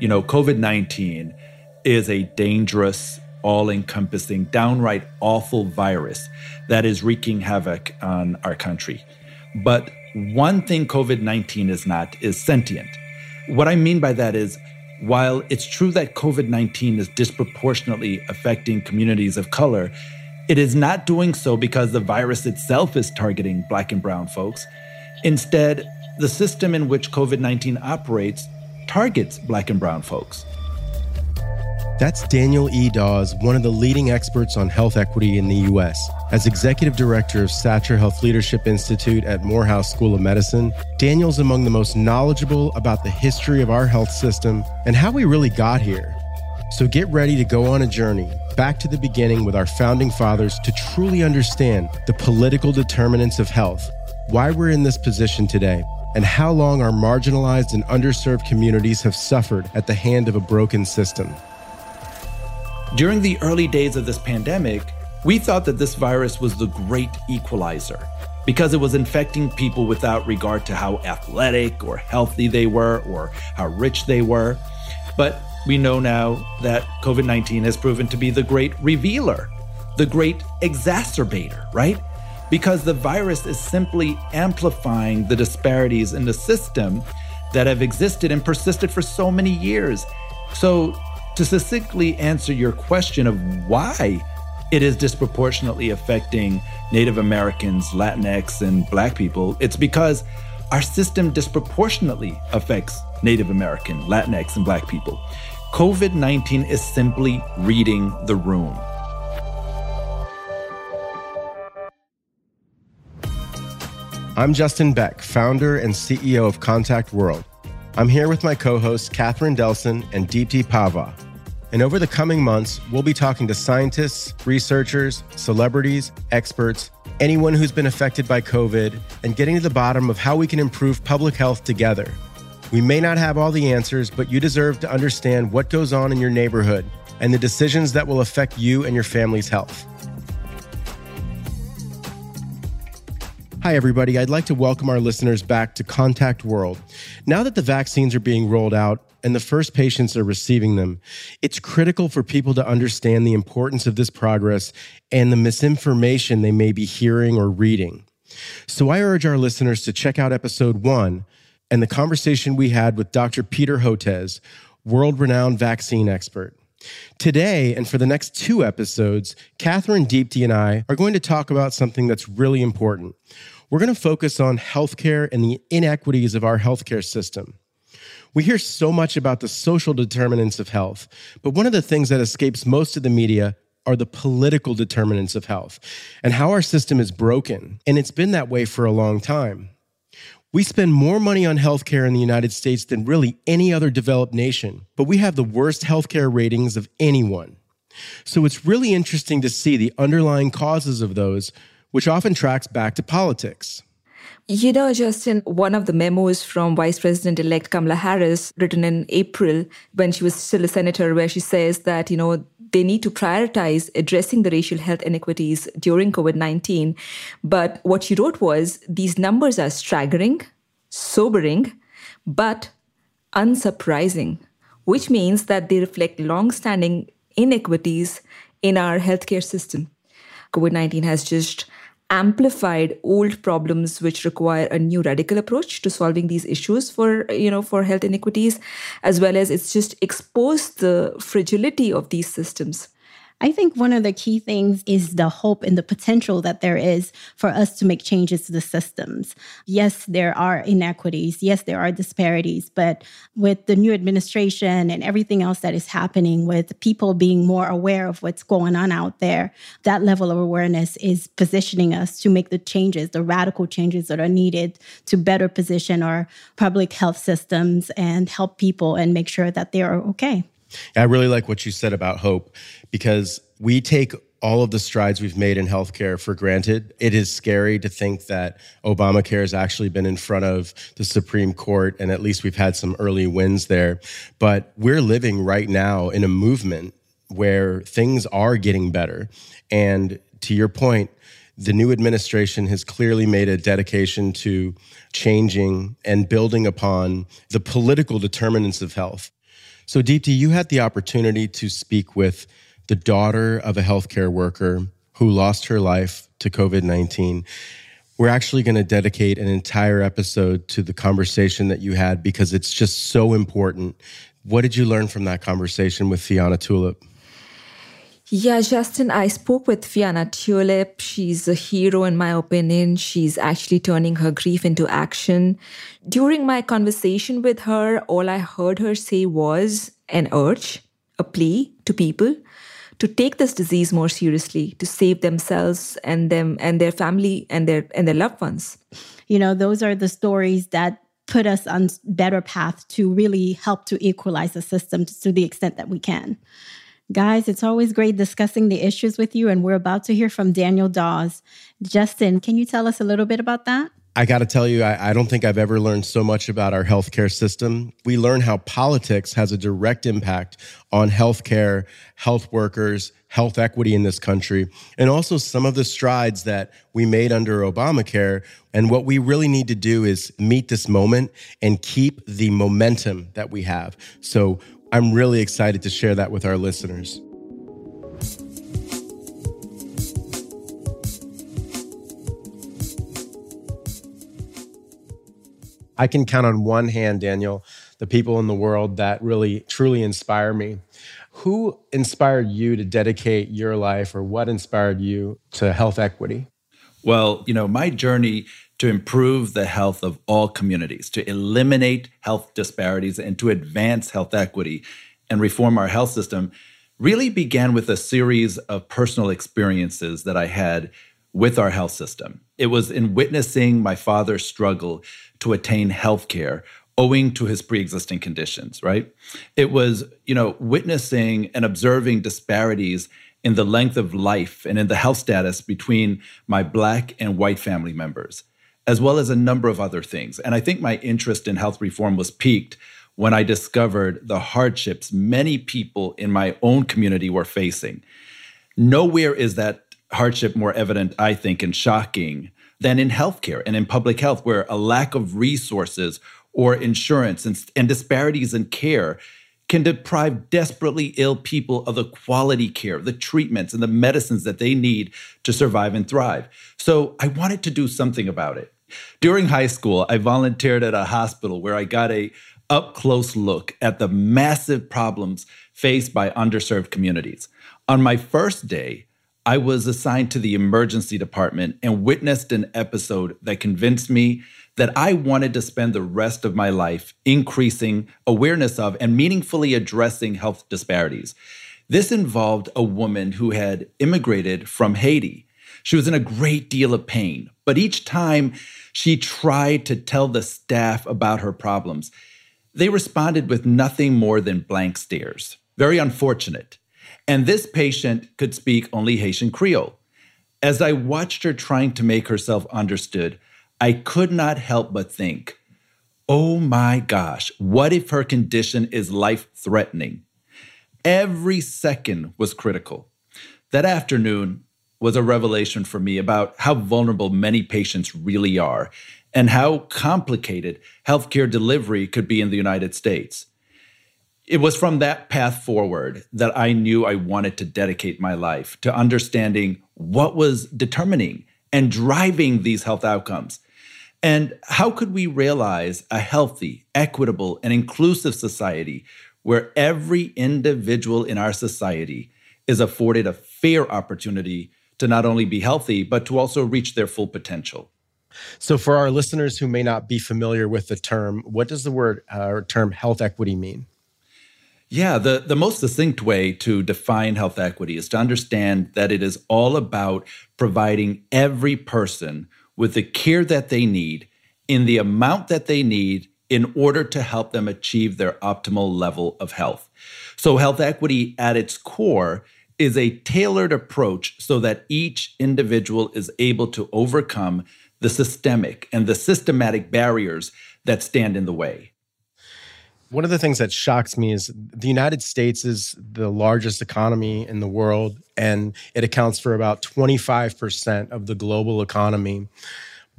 you know, COVID 19 is a dangerous, all encompassing, downright awful virus that is wreaking havoc on our country. But one thing COVID 19 is not is sentient. What I mean by that is, while it's true that COVID 19 is disproportionately affecting communities of color, it is not doing so because the virus itself is targeting Black and Brown folks. Instead, the system in which COVID 19 operates targets Black and Brown folks. That's Daniel E. Dawes, one of the leading experts on health equity in the U.S. As executive director of Satcher Health Leadership Institute at Morehouse School of Medicine, Daniel's among the most knowledgeable about the history of our health system and how we really got here. So get ready to go on a journey back to the beginning with our founding fathers to truly understand the political determinants of health, why we're in this position today, and how long our marginalized and underserved communities have suffered at the hand of a broken system. During the early days of this pandemic, we thought that this virus was the great equalizer because it was infecting people without regard to how athletic or healthy they were or how rich they were. But we know now that COVID 19 has proven to be the great revealer, the great exacerbator, right? Because the virus is simply amplifying the disparities in the system that have existed and persisted for so many years. So, to succinctly answer your question of why it is disproportionately affecting Native Americans, Latinx, and Black people, it's because our system disproportionately affects Native American, Latinx, and Black people. COVID 19 is simply reading the room. I'm Justin Beck, founder and CEO of Contakt World. I'm here with my co hosts, Catherine Delson and Deepti Pava. And over the coming months, we'll be talking to scientists, researchers, celebrities, experts, anyone who's been affected by COVID, and getting to the bottom of how we can improve public health together. We may not have all the answers, but you deserve to understand what goes on in your neighborhood and the decisions that will affect you and your family's health. Hi, everybody. I'd like to welcome our listeners back to Contakt World. Now that the vaccines are being rolled out, and the first patients are receiving them, it's critical for people to understand the importance of this progress and the misinformation they may be hearing or reading. So I urge our listeners to check out episode one and the conversation we had with Dr. Peter Hotez, world renowned vaccine expert. Today, and for the next two episodes, Catherine Deepti and I are going to talk about something that's really important. We're going to focus on healthcare and the inequities of our healthcare system. We hear so much about the social determinants of health, but one of the things that escapes most of the media are the political determinants of health and how our system is broken. And it's been that way for a long time. We spend more money on healthcare in the United States than really any other developed nation, but we have the worst healthcare ratings of anyone. So it's really interesting to see the underlying causes of those, which often tracks back to politics. You know, Justin, one of the memos from Vice President elect Kamala Harris, written in April when she was still a senator, where she says that, you know, they need to prioritize addressing the racial health inequities during COVID 19. But what she wrote was these numbers are staggering, sobering, but unsurprising, which means that they reflect long standing inequities in our healthcare system. COVID 19 has just amplified old problems which require a new radical approach to solving these issues for you know for health inequities as well as it's just exposed the fragility of these systems I think one of the key things is the hope and the potential that there is for us to make changes to the systems. Yes, there are inequities. Yes, there are disparities. But with the new administration and everything else that is happening, with people being more aware of what's going on out there, that level of awareness is positioning us to make the changes, the radical changes that are needed to better position our public health systems and help people and make sure that they are okay. I really like what you said about hope because we take all of the strides we've made in healthcare for granted. It is scary to think that Obamacare has actually been in front of the Supreme Court, and at least we've had some early wins there. But we're living right now in a movement where things are getting better. And to your point, the new administration has clearly made a dedication to changing and building upon the political determinants of health. So, Deepti, you had the opportunity to speak with the daughter of a healthcare worker who lost her life to COVID 19. We're actually going to dedicate an entire episode to the conversation that you had because it's just so important. What did you learn from that conversation with Fiona Tulip? Yeah, Justin, I spoke with Fiona Tulip. She's a hero, in my opinion. She's actually turning her grief into action. During my conversation with her, all I heard her say was an urge, a plea to people to take this disease more seriously, to save themselves and them and their family and their and their loved ones. You know, those are the stories that put us on better path to really help to equalize the system to the extent that we can. Guys, it's always great discussing the issues with you, and we're about to hear from Daniel Dawes. Justin, can you tell us a little bit about that? I got to tell you, I, I, don't think I've ever learned so much about our healthcare system. We learn how politics has a direct impact on healthcare, health workers, health equity in this country, and also some of the strides that we made under Obamacare. And what we really need to do is meet this moment and keep the momentum that we have. So I'm really excited to share that with our listeners. I can count on one hand, Daniel, the people in the world that really truly inspire me. Who inspired you to dedicate your life, or what inspired you to health equity? Well, you know, my journey to improve the health of all communities, to eliminate health disparities, and to advance health equity and reform our health system really began with a series of personal experiences that I had with our health system. It was in witnessing my father's struggle to attain health care owing to his pre-existing conditions, right? It was, you know, witnessing and observing disparities in the length of life and in the health status between my black and white family members, as well as a number of other things. And I think my interest in health reform was piqued when I discovered the hardships many people in my own community were facing. Nowhere is that hardship more evident, I think, and shocking than in healthcare and in public health, where a lack of resources or insurance and, and disparities in care can deprive desperately ill people of the quality care, the treatments, and the medicines that they need to survive and thrive. So I wanted to do something about it. During high school, I volunteered at a hospital where I got a up close look at the massive problems faced by underserved communities. On my first day, I was assigned to the emergency department and witnessed an episode that convinced me that I wanted to spend the rest of my life increasing awareness of and meaningfully addressing health disparities. This involved a woman who had immigrated from Haiti. She was in a great deal of pain, but each time she tried to tell the staff about her problems, they responded with nothing more than blank stares. Very unfortunate. And this patient could speak only Haitian Creole. As I watched her trying to make herself understood, I could not help but think, oh my gosh, what if her condition is life threatening? Every second was critical. That afternoon was a revelation for me about how vulnerable many patients really are and how complicated healthcare delivery could be in the United States it was from that path forward that I knew I wanted to dedicate my life to understanding what was determining and driving these health outcomes. And how could we realize a healthy, equitable, and inclusive society where every individual in our society is afforded a fair opportunity to not only be healthy, but to also reach their full potential? So, for our listeners who may not be familiar with the term, what does the word uh, term health equity mean? Yeah, the, the most succinct way to define health equity is to understand that it is all about providing every person with the care that they need in the amount that they need in order to help them achieve their optimal level of health. So, health equity at its core is a tailored approach so that each individual is able to overcome the systemic and the systematic barriers that stand in the way. One of the things that shocks me is the United States is the largest economy in the world, and it accounts for about 25% of the global economy.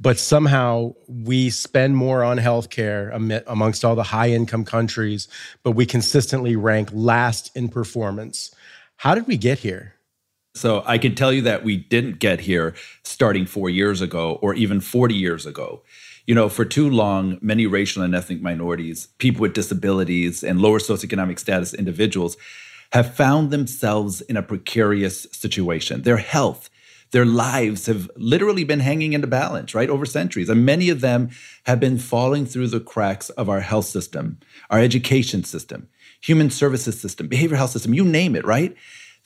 but somehow we spend more on healthcare amongst all the high income countries, but we consistently rank last in performance. How did we get here? So I can tell you that we didn't get here starting four years ago or even 40 years ago. You know, for too long, many racial and ethnic minorities, people with disabilities, and lower socioeconomic status individuals have found themselves in a precarious situation. Their health, their lives have literally been hanging in the balance, right, over centuries. And many of them have been falling through the cracks of our health system, our education system, human services system, behavioral health system, you name it, right?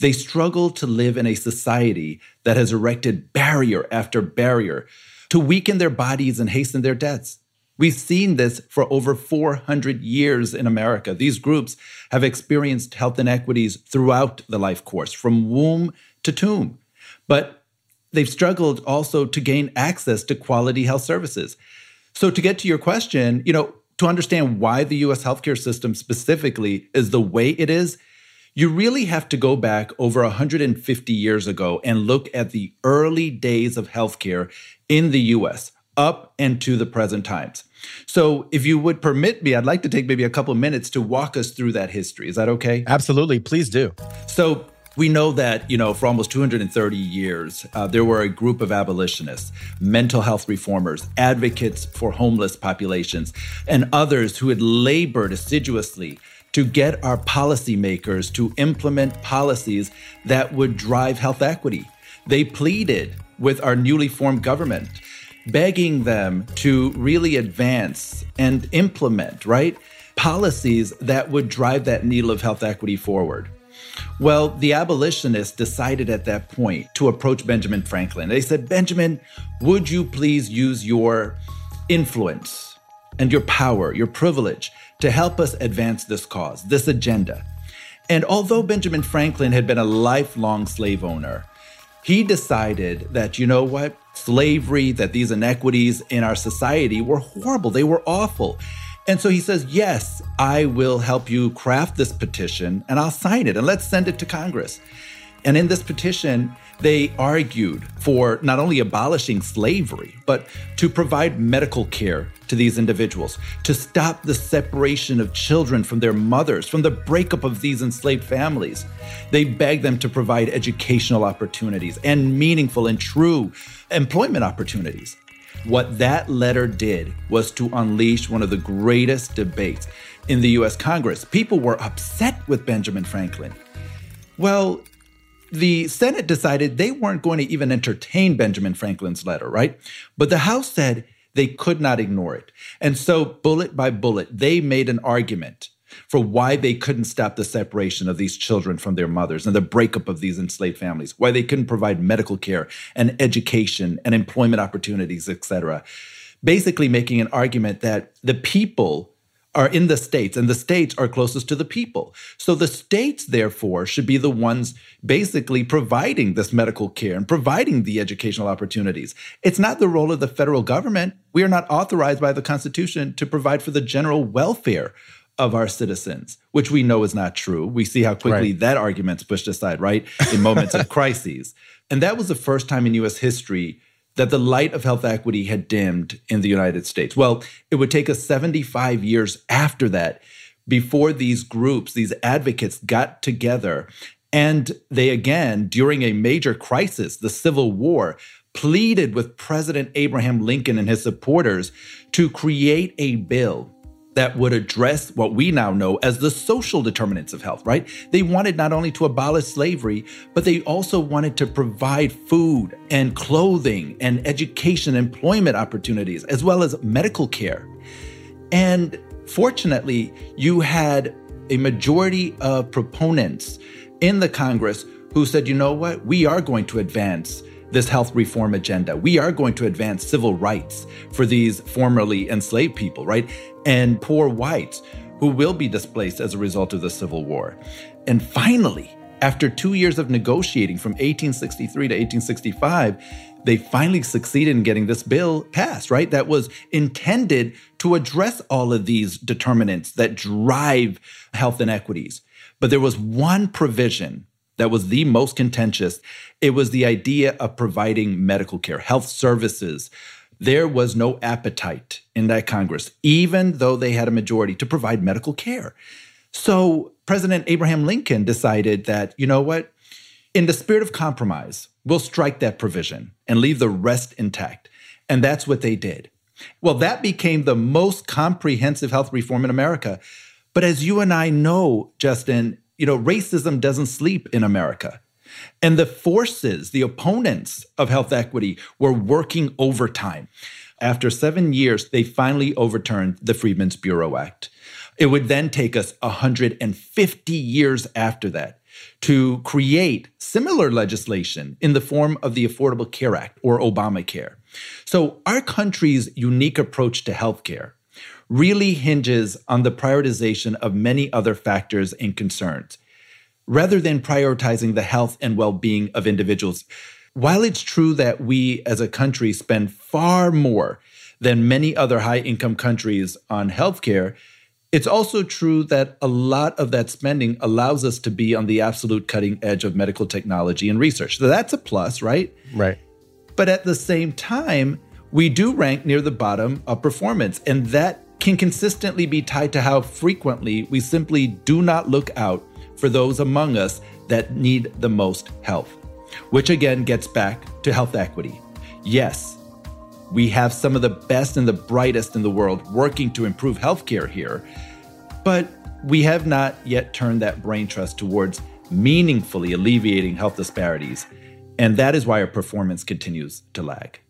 They struggle to live in a society that has erected barrier after barrier to weaken their bodies and hasten their deaths. We've seen this for over 400 years in America. These groups have experienced health inequities throughout the life course, from womb to tomb. But they've struggled also to gain access to quality health services. So, to get to your question, you know, to understand why the US healthcare system specifically is the way it is, you really have to go back over 150 years ago and look at the early days of healthcare in the US up and to the present times. So, if you would permit me, I'd like to take maybe a couple minutes to walk us through that history. Is that okay? Absolutely. Please do. So, we know that, you know, for almost 230 years, uh, there were a group of abolitionists, mental health reformers, advocates for homeless populations, and others who had labored assiduously to get our policymakers to implement policies that would drive health equity. They pleaded with our newly formed government, begging them to really advance and implement, right, policies that would drive that needle of health equity forward. Well, the abolitionists decided at that point to approach Benjamin Franklin. They said, Benjamin, would you please use your influence and your power, your privilege to help us advance this cause, this agenda. And although Benjamin Franklin had been a lifelong slave owner, he decided that, you know what, slavery, that these inequities in our society were horrible, they were awful. And so he says, Yes, I will help you craft this petition and I'll sign it and let's send it to Congress. And in this petition, they argued for not only abolishing slavery, but to provide medical care to these individuals, to stop the separation of children from their mothers, from the breakup of these enslaved families. They begged them to provide educational opportunities and meaningful and true employment opportunities. What that letter did was to unleash one of the greatest debates in the US Congress. People were upset with Benjamin Franklin. Well, the Senate decided they weren't going to even entertain Benjamin Franklin's letter, right? But the House said they could not ignore it. And so, bullet by bullet, they made an argument for why they couldn't stop the separation of these children from their mothers and the breakup of these enslaved families, why they couldn't provide medical care and education and employment opportunities, etc. Basically, making an argument that the people are in the states, and the states are closest to the people. So the states, therefore, should be the ones basically providing this medical care and providing the educational opportunities. It's not the role of the federal government. We are not authorized by the Constitution to provide for the general welfare of our citizens, which we know is not true. We see how quickly right. that argument's pushed aside, right? In moments of crises. And that was the first time in US history that the light of health equity had dimmed in the United States. Well, it would take us 75 years after that before these groups, these advocates got together and they again, during a major crisis, the Civil War, pleaded with President Abraham Lincoln and his supporters to create a bill that would address what we now know as the social determinants of health, right? They wanted not only to abolish slavery, but they also wanted to provide food and clothing and education, employment opportunities, as well as medical care. And fortunately, you had a majority of proponents in the Congress who said, you know what, we are going to advance this health reform agenda. We are going to advance civil rights for these formerly enslaved people, right? And poor whites who will be displaced as a result of the Civil War. And finally, after two years of negotiating from 1863 to 1865, they finally succeeded in getting this bill passed, right? That was intended to address all of these determinants that drive health inequities. But there was one provision that was the most contentious. It was the idea of providing medical care, health services there was no appetite in that Congress, even though they had a majority to provide medical care. So President Abraham Lincoln decided that, you know what? In the spirit of compromise, we'll strike that provision and leave the rest intact. And that's what they did. Well, that became the most comprehensive health reform in America. But as you and I know, Justin, you know, racism doesn't sleep in America. And the forces, the opponents of health equity were working overtime. After seven years, they finally overturned the Freedmen's Bureau Act. It would then take us 150 years after that to create similar legislation in the form of the Affordable Care Act or Obamacare. So, our country's unique approach to healthcare really hinges on the prioritization of many other factors and concerns, rather than prioritizing the health and well being of individuals. While it's true that we as a country spend far more than many other high income countries on healthcare, it's also true that a lot of that spending allows us to be on the absolute cutting edge of medical technology and research. So that's a plus, right? Right. But at the same time, we do rank near the bottom of performance. And that can consistently be tied to how frequently we simply do not look out for those among us that need the most help. Which again gets back to health equity. Yes, we have some of the best and the brightest in the world working to improve healthcare here, but we have not yet turned that brain trust towards meaningfully alleviating health disparities. And that is why our performance continues to lag.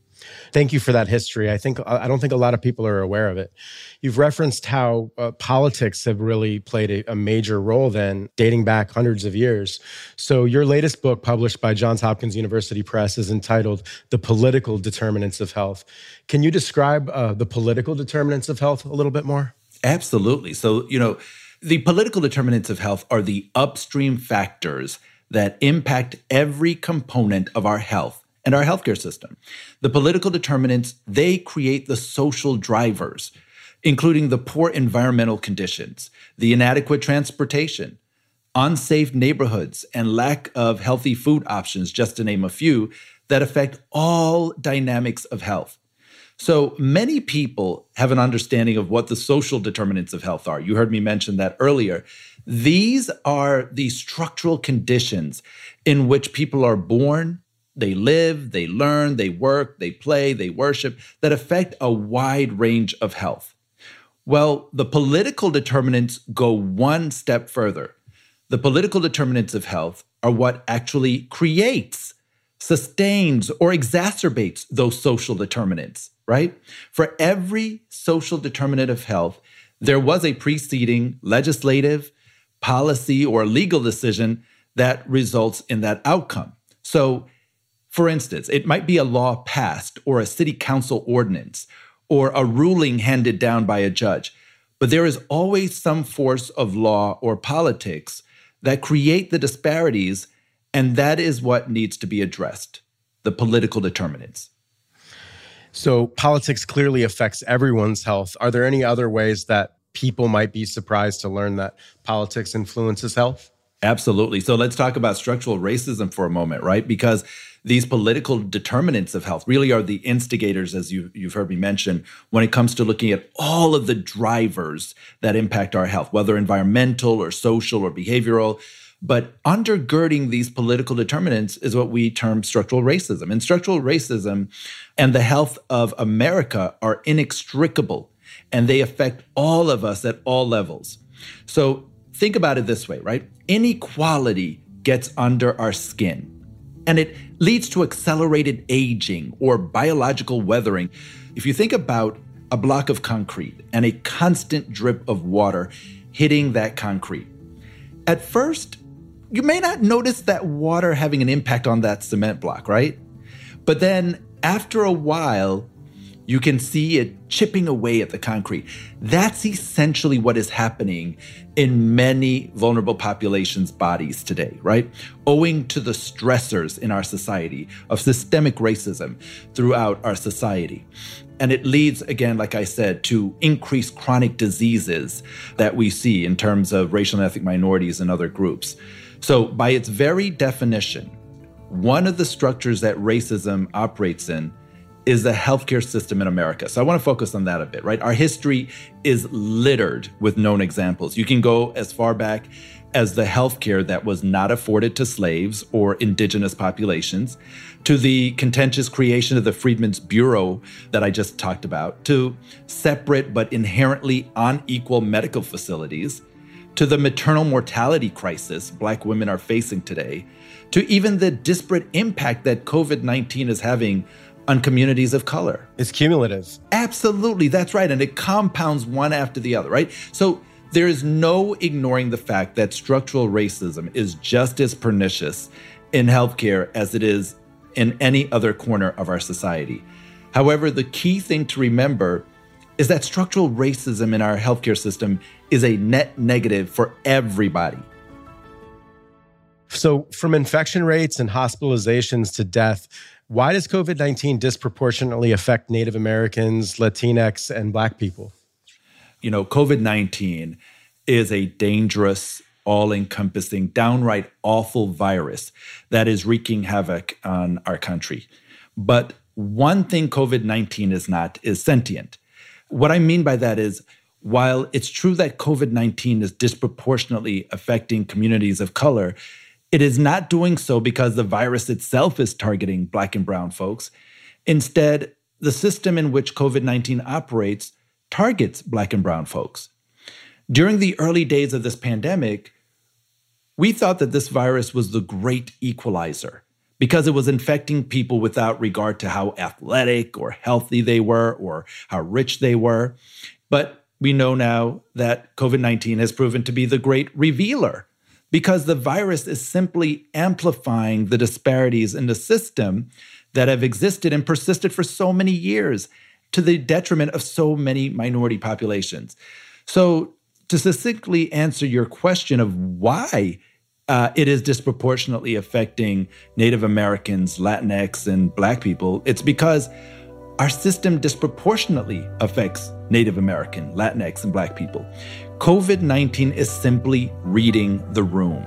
Thank you for that history. I think I don't think a lot of people are aware of it. You've referenced how uh, politics have really played a, a, major role then, dating back hundreds of years. So your latest book, published by Johns Hopkins University Press, is entitled "The Political Determinants of Health." Can you describe uh, the political determinants of health a little bit more? Absolutely. So you know, the political determinants of health are the upstream factors that impact every component of our health and our healthcare system. The political determinants, they create the social drivers, including the poor environmental conditions, the inadequate transportation, unsafe neighborhoods, and lack of healthy food options, just to name a few, that affect all dynamics of health. So many people have an understanding of what the social determinants of health are. You heard me mention that earlier. These are the structural conditions in which people are born, they live, they learn, they work, they play, they worship, that affect a wide range of health. Well, the political determinants go one step further. The political determinants of health are what actually creates, sustains, or exacerbates those social determinants, right? For every social determinant of health, there was a preceding legislative, policy, or legal decision that results in that outcome. So for instance, it might be a law passed or a city council ordinance or a ruling handed down by a judge, but there is always some force of law or politics that create the disparities, and that is what needs to be addressed the political determinants. So, politics clearly affects everyone's health. Are there any other ways that people might be surprised to learn that politics influences health? Absolutely. So, let's talk about structural racism for a moment, right? Because these political determinants of health really are the instigators, as you, you've heard me mention, when it comes to looking at all of the drivers that impact our health, whether environmental or social or behavioral. But undergirding these political determinants is what we term structural racism. And structural racism and the health of America are inextricable, and they affect all of us at all levels. So think about it this way, right? Inequality gets under our skin and it leads to accelerated aging or biological weathering. If you think about a block of concrete and a constant drip of water hitting that concrete, at first, you may not notice that water having an impact on that cement block, right? But then after a while, you can see it chipping away at the concrete. That's essentially what is happening in many vulnerable populations' bodies today, right? Owing to the stressors in our society of systemic racism throughout our society. And it leads, again, like I said, to increased chronic diseases that we see in terms of racial and ethnic minorities and other groups. So, by its very definition, one of the structures that racism operates in is the healthcare system in America. So I want to focus on that a bit, right? Our history is littered with known examples. You can go as far back as the healthcare that was not afforded to slaves or indigenous populations, to the contentious creation of the Freedmen's Bureau that I just talked about, to separate but inherently unequal medical facilities, to the maternal mortality crisis Black women are facing today, to even the disparate impact that COVID 19 is having on communities of color. It's cumulative. Absolutely, that's right. And it compounds one after the other, right? So there is no ignoring the fact that structural racism is just as pernicious in healthcare as it is in any other corner of our society. However, the key thing to remember is that structural racism in our healthcare system is a net negative for everybody. So, from infection rates and hospitalizations to death, why does COVID 19 disproportionately affect Native Americans, Latinx, and Black people? you know, COVID 19 is a dangerous, all encompassing, downright awful virus that is wreaking havoc on our country. But one thing COVID 19 is not is sentient. What I mean by that is, while it's true that COVID 19 is disproportionately affecting communities of color, it is not doing so because the virus itself is targeting Black and Brown folks. Instead, the system in which COVID 19 operates targets Black and Brown folks. During the early days of this pandemic, we thought that this virus was the great equalizer because it was infecting people without regard to how athletic or healthy they were or how rich they were. But we know now that COVID 19 has proven to be the great revealer because the virus is simply amplifying the disparities in the system that have existed and persisted for so many years to the detriment of so many minority populations. So, to succinctly answer your question of why uh, it is disproportionately affecting Native Americans, Latinx, and Black people, it's because our system disproportionately affects Native American, Latinx, and Black people. COVID 19 is simply reading the room.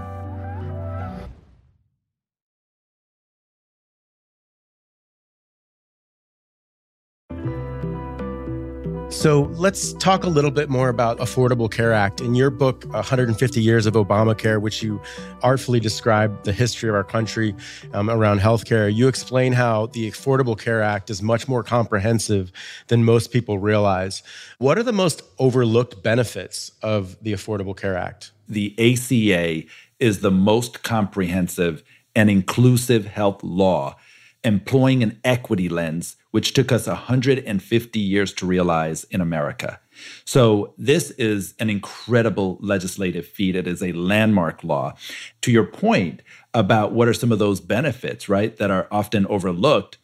So let's talk a little bit more about Affordable Care Act. In your book, 150 Years of Obamacare, which you artfully describe the history of our country um, around healthcare, you explain how the Affordable Care Act is much more comprehensive than most people realize. What are the most overlooked benefits of the Affordable Care Act? The ACA is the most comprehensive and inclusive health law employing an equity lens, which took us 150 years to realize in America. So, this is an incredible legislative feat. It is a landmark law. To your point about what are some of those benefits, right, that are often overlooked,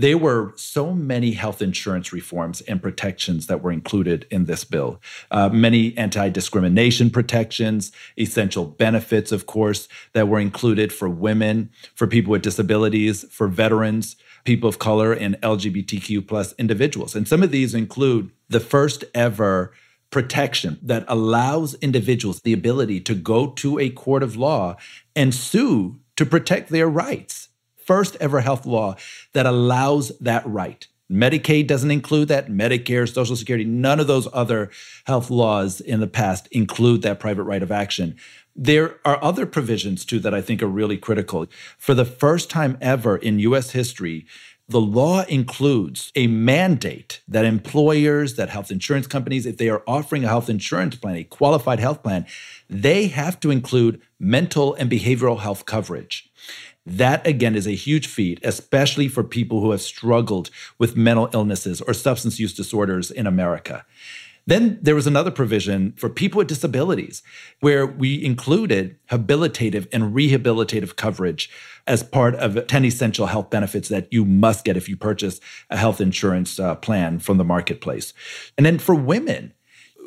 there were so many health insurance reforms and protections that were included in this bill. Uh, many anti discrimination protections, essential benefits, of course, that were included for women, for people with disabilities, for veterans, people of color, and LGBTQ plus individuals. And some of these include the first ever protection that allows individuals the ability to go to a court of law and sue to protect their rights first ever health law that allows that right. Medicaid doesn't include that, Medicare, Social Security, none of those other health laws in the past include that private right of action. There are other provisions too that I think are really critical. For the first time ever in US history, the law includes a mandate that employers, that health insurance companies, if they are offering a health insurance plan, a qualified health plan, they have to include mental and behavioral health coverage. That again is a huge feat, especially for people who have struggled with mental illnesses or substance use disorders in America. Then there was another provision for people with disabilities where we included habilitative and rehabilitative coverage as part of 10 essential health benefits that you must get if you purchase a health insurance uh, plan from the marketplace. And then for women,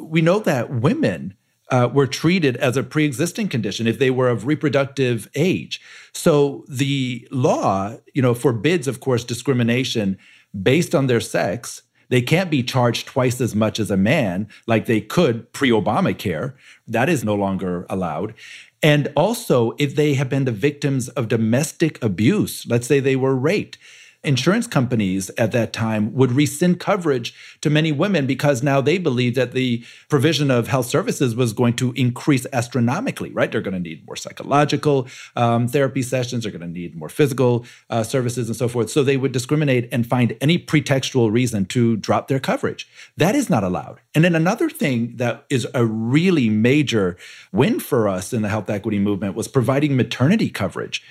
we know that women uh, were treated as a pre existing condition if they were of reproductive age. So the law, you know, forbids, of course, discrimination based on their sex. They can't be charged twice as much as a man like they could pre Obamacare. That is no longer allowed. And also, if they have been the victims of domestic abuse, let's say they were raped, insurance companies at that time would rescind coverage to many women because now they believed that the provision of health services was going to increase astronomically, right? They're going to need more psychological um, therapy sessions, they're going to need more physical uh, services and so forth. So they would discriminate and find any pretextual reason to drop their coverage. That is not allowed. And then another thing that is a really major win for us in the health equity movement was providing maternity coverage.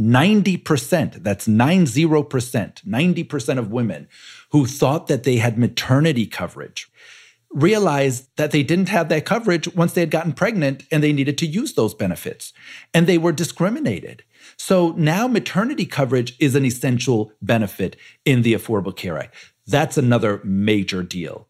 90%, that's 90%, 90% of women who thought that they had maternity coverage realized that they didn't have that coverage once they had gotten pregnant and they needed to use those benefits. And they were discriminated. So now maternity coverage is an essential benefit in the Affordable Care Act. That's another major deal.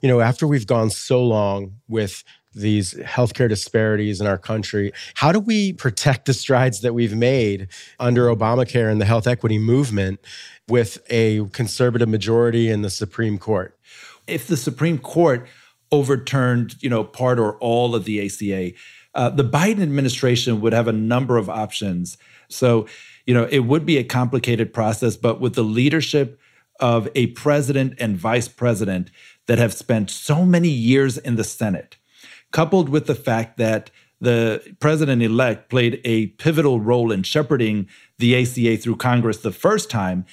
You know, after we've gone so long with these healthcare disparities in our country. How do we protect the strides that we've made under Obamacare and the health equity movement with a conservative majority in the Supreme Court? If the Supreme Court overturned, you know, part or all of the ACA, uh, the Biden administration would have a number of options. So, you know, it would be a complicated process, but with the leadership of a president and vice president that have spent so many years in the Senate, coupled with the fact that the president elect played a pivotal role in shepherding the ACA through Congress the first time,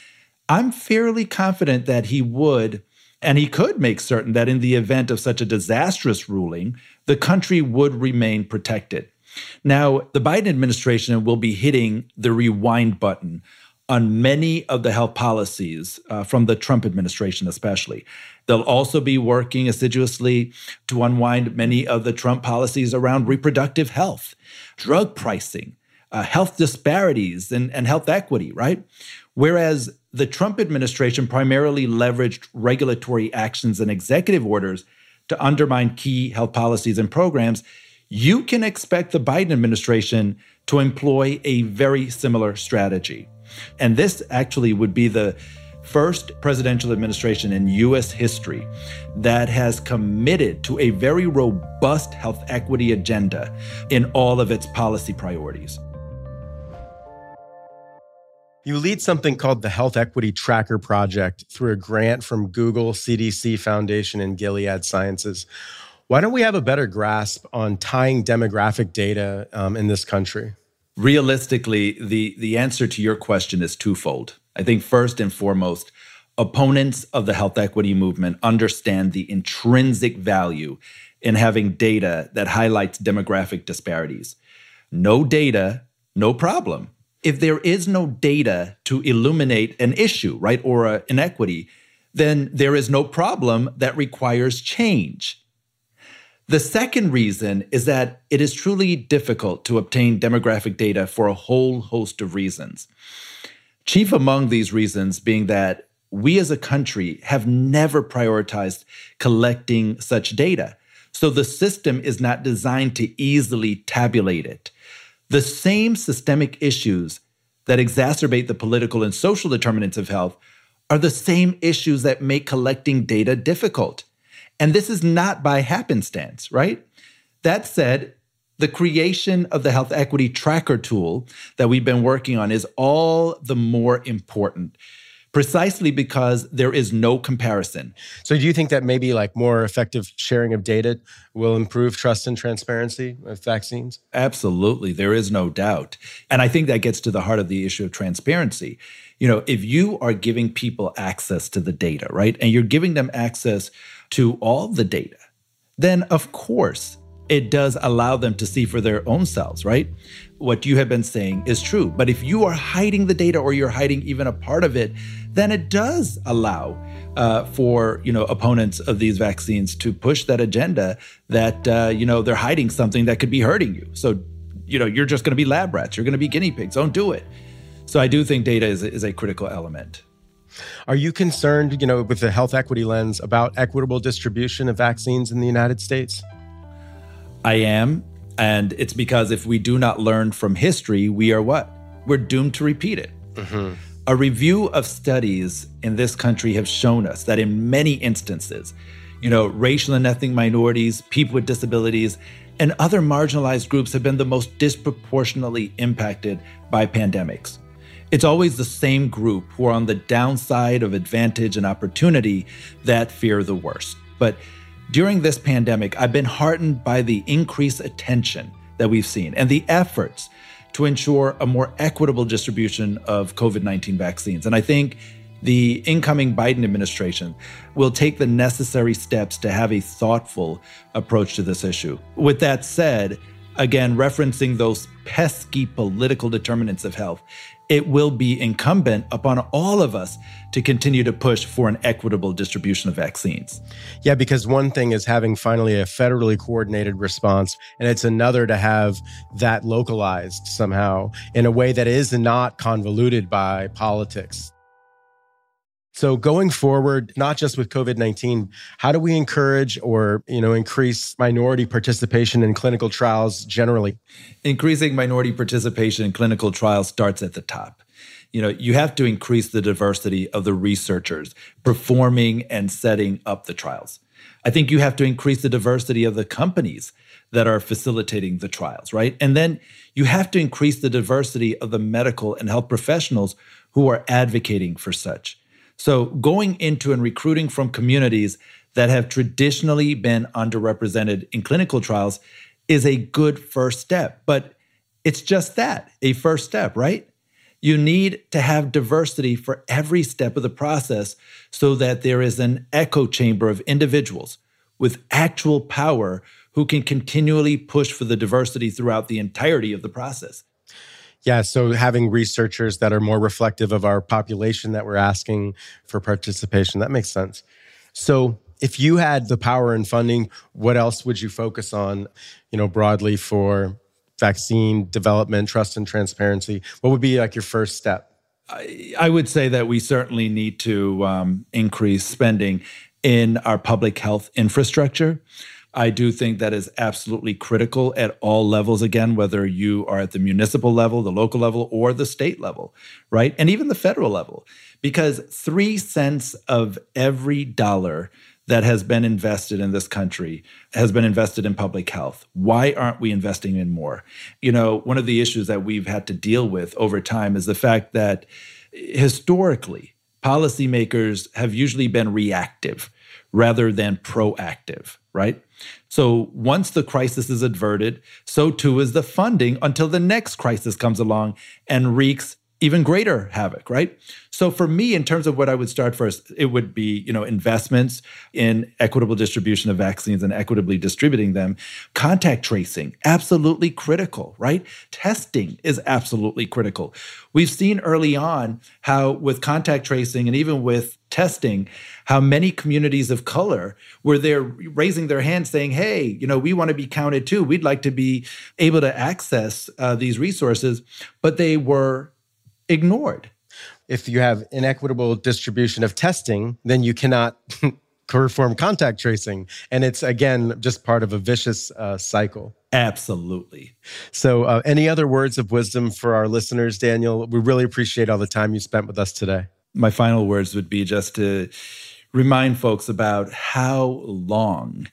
I'm fairly confident that he would and he could make certain that in the event of such a disastrous ruling, the country would remain protected. Now, the Biden administration will be hitting the rewind button on many of the health policies uh, from the Trump administration, especially. They'll also be working assiduously to unwind many of the Trump policies around reproductive health, drug pricing, uh, health disparities, and, and health equity, right? Whereas the Trump administration primarily leveraged regulatory actions and executive orders to undermine key health policies and programs, you can expect the Biden administration to employ a very similar strategy. And this actually would be the first presidential administration in U.S. history that has committed to a very robust health equity agenda in all of its policy priorities. You lead something called the Health Equity Tracker Project through a grant from Google, CDC Foundation, and Gilead Sciences. Why don't we have a better grasp on tying demographic data um, in this country? Realistically, the, the answer to your question is twofold. I think first and foremost, opponents of the health equity movement understand the intrinsic value in having data that highlights demographic disparities. No data, no problem. If there is no data to illuminate an issue, right, or an inequity, then there is no problem that requires change. The second reason is that it is truly difficult to obtain demographic data for a whole host of reasons. Chief among these reasons being that we as a country have never prioritized collecting such data. So the system is not designed to easily tabulate it. The same systemic issues that exacerbate the political and social determinants of health are the same issues that make collecting data difficult. And this is not by happenstance, right? That said, the creation of the health equity tracker tool that we've been working on is all the more important precisely because there is no comparison. So do you think that maybe like more effective sharing of data will improve trust and transparency with vaccines? Absolutely, there is no doubt. And I think that gets to the heart of the issue of transparency. You know, if you are giving people access to the data, right? And you're giving them access to all the data, then of course it does allow them to see for their own selves, right? What you have been saying is true. But if you are hiding the data or you're hiding even a part of it, then it does allow uh, for you know opponents of these vaccines to push that agenda that uh, you know they're hiding something that could be hurting you. So you know you're just going to be lab rats. You're going to be guinea pigs. Don't do it. So I do think data is, is a critical element. Are you concerned, you know, with the health equity lens about equitable distribution of vaccines in the United States? I am. And it's because if we do not learn from history, we are what? We're doomed to repeat it. Mm-hmm. A review of studies in this country have shown us that in many instances, you know, racial and ethnic minorities, people with disabilities, and other marginalized groups have been the most disproportionately impacted by pandemics. It's always the same group who are on the downside of advantage and opportunity that fear the worst. But during this pandemic, I've been heartened by the increased attention that we've seen and the efforts to ensure a more equitable distribution of COVID 19 vaccines. And I think the incoming Biden administration will take the necessary steps to have a thoughtful approach to this issue. With that said, again, referencing those pesky political determinants of health, it will be incumbent upon all of us to continue to push for an equitable distribution of vaccines. Yeah, because one thing is having finally a federally coordinated response, and it's another to have that localized somehow in a way that is not convoluted by politics. So going forward, not just with COVID-19, how do we encourage or, you know, increase minority participation in clinical trials generally? Increasing minority participation in clinical trials starts at the top. You know, you have to increase the diversity of the researchers performing and setting up the trials. I think you have to increase the diversity of the companies that are facilitating the trials, right? And then you have to increase the diversity of the medical and health professionals who are advocating for such. So, going into and recruiting from communities that have traditionally been underrepresented in clinical trials is a good first step. But it's just that a first step, right? You need to have diversity for every step of the process so that there is an echo chamber of individuals with actual power who can continually push for the diversity throughout the entirety of the process. Yeah, so having researchers that are more reflective of our population that we're asking for participation, that makes sense. So, if you had the power and funding, what else would you focus on, you know, broadly for vaccine development, trust and transparency? What would be like your first step? I, I would say that we certainly need to um, increase spending in our public health infrastructure. I do think that is absolutely critical at all levels, again, whether you are at the municipal level, the local level, or the state level, right? And even the federal level, because three cents of every dollar that has been invested in this country has been invested in public health. Why aren't we investing in more? You know, one of the issues that we've had to deal with over time is the fact that historically, policymakers have usually been reactive rather than proactive, right? So once the crisis is averted, so too is the funding until the next crisis comes along and wreaks even greater havoc, right? So for me, in terms of what I would start first, it would be, you know, investments in equitable distribution of vaccines and equitably distributing them. Contact tracing, absolutely critical, right? Testing is absolutely critical. We've seen early on how with contact tracing and even with testing, how many communities of color were there raising their hands saying, hey, you know, we want to be counted too. We'd like to be able to access uh, these resources, but they were ignored. If you have inequitable distribution of testing, then you cannot perform contact tracing. And it's, again, just part of a vicious uh, cycle. Absolutely. So, uh, any other words of wisdom for our listeners, Daniel? We really appreciate all the time you spent with us today. My final words would be just to remind folks about how long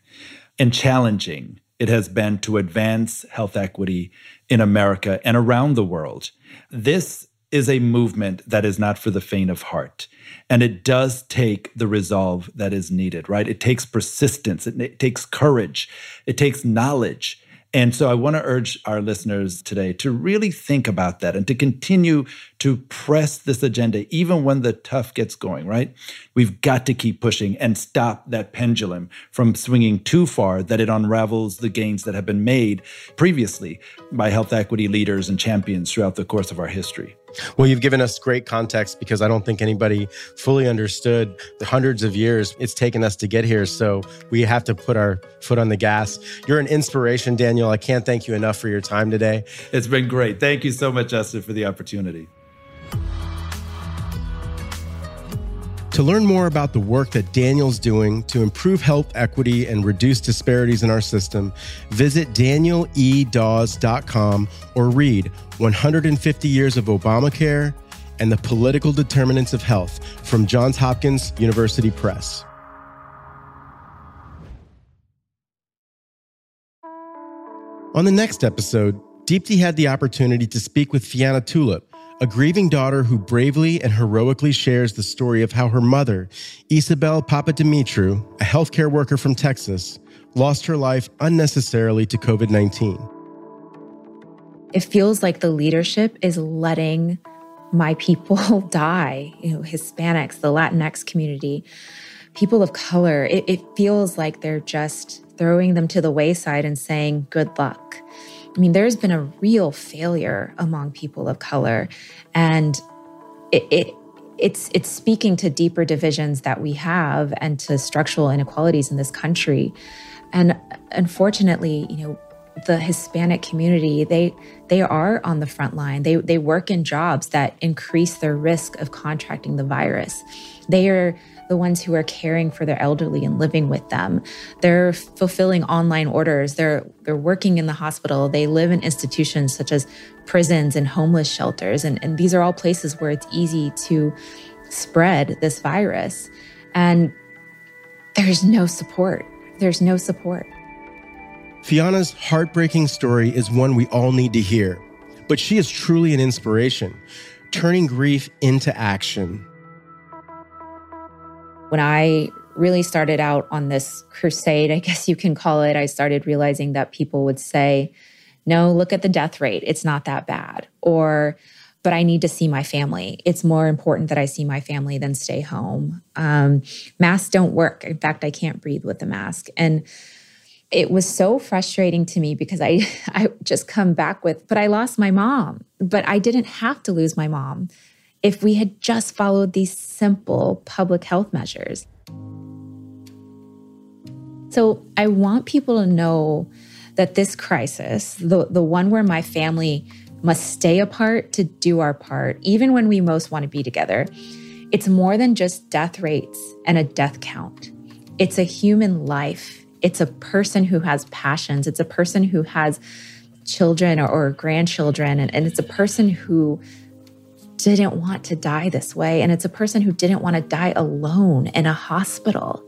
and challenging it has been to advance health equity in America and around the world. This is a movement that is not for the faint of heart. And it does take the resolve that is needed, right? It takes persistence, it, it takes courage, it takes knowledge. And so I want to urge our listeners today to really think about that and to continue to press this agenda, even when the tough gets going, right? We've got to keep pushing and stop that pendulum from swinging too far that it unravels the gains that have been made previously by health equity leaders and champions throughout the course of our history. Well, you've given us great context because I don't think anybody fully understood the hundreds of years it's taken us to get here. So we have to put our foot on the gas. You're an inspiration, Daniel. I can't thank you enough for your time today. It's been great. Thank you so much, Justin, for the opportunity. To learn more about the work that Daniel's doing to improve health equity and reduce disparities in our system, visit danieledawes.com or read 150 Years of Obamacare and the Political Determinants of Health from Johns Hopkins University Press. On the next episode, Deepti had the opportunity to speak with Fiana Tulip a grieving daughter who bravely and heroically shares the story of how her mother, Isabel Papadimitriou, a healthcare worker from Texas, lost her life unnecessarily to COVID 19. It feels like the leadership is letting my people die, you know, Hispanics, the Latinx community, people of color. It, it feels like they're just throwing them to the wayside and saying, good luck. I mean, there's been a real failure among people of color. And it, it it's it's speaking to deeper divisions that we have and to structural inequalities in this country. And unfortunately, you know, the Hispanic community, they they are on the front line. They they work in jobs that increase their risk of contracting the virus. They are the ones who are caring for their elderly and living with them. They're fulfilling online orders. They're they're working in the hospital. They live in institutions such as prisons and homeless shelters. And, and these are all places where it's easy to spread this virus. And there's no support. There's no support. Fiona's heartbreaking story is one we all need to hear, but she is truly an inspiration, turning grief into action when I really started out on this crusade, I guess you can call it, I started realizing that people would say, no, look at the death rate. It's not that bad. Or, but I need to see my family. It's more important that I see my family than stay home. Um, masks don't work. In fact, I can't breathe with a mask. And it was so frustrating to me because I, I just come back with, but I lost my mom, but I didn't have to lose my mom if we had just followed these simple public health measures. So I want people to know that this crisis, the, the one where my family must stay apart to do our part, even when we most want to be together, it's more than just death rates and a death count. It's a human life. It's a person who has passions. It's a person who has children or, or grandchildren. And, and it's a person who didn't want to die this way. And it's a person who didn't want to die alone in a hospital.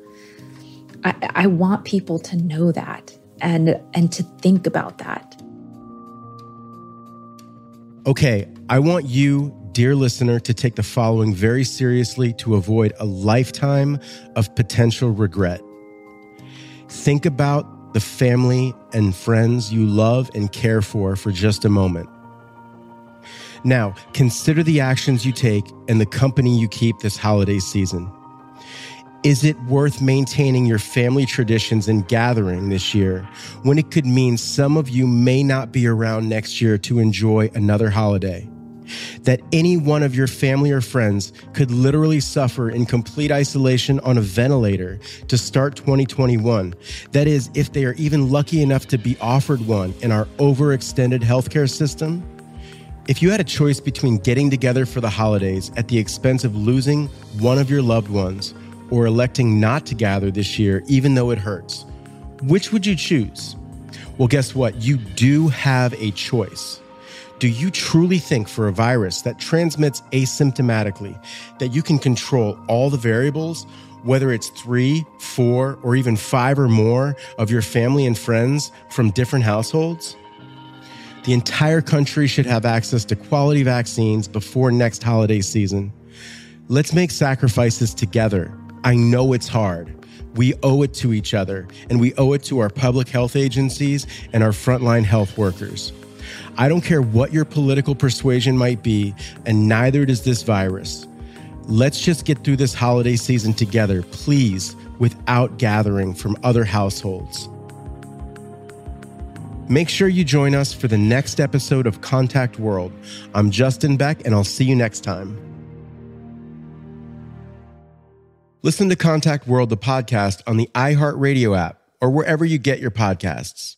I, I want people to know that and, and to think about that. Okay, I want you, dear listener, to take the following very seriously to avoid a lifetime of potential regret. Think about the family and friends you love and care for for just a moment. Now, consider the actions you take and the company you keep this holiday season. Is it worth maintaining your family traditions and gathering this year when it could mean some of you may not be around next year to enjoy another holiday? That any one of your family or friends could literally suffer in complete isolation on a ventilator to start 2021. That is, if they are even lucky enough to be offered one in our overextended healthcare system if you had a choice between getting together for the holidays at the expense of losing one of your loved ones or electing not to gather this year, even though it hurts, which would you choose? Well, guess what? You do have a choice. Do you truly think for a virus that transmits asymptomatically that you can control all the variables, whether it's three, four, or even five or more of your family and friends from different households? The entire country should have access to quality vaccines before next holiday season. Let's make sacrifices together. I know it's hard. We owe it to each other, and we owe it to our public health agencies and our frontline health workers. I don't care what your political persuasion might be, and neither does this virus. Let's just get through this holiday season together, please, without gathering from other households. Make sure you join us for the next episode of Contakt World. I'm Justin Beck, and I'll see you next time. Listen to Contakt World, the podcast, on the iHeartRadio app or wherever you get your podcasts.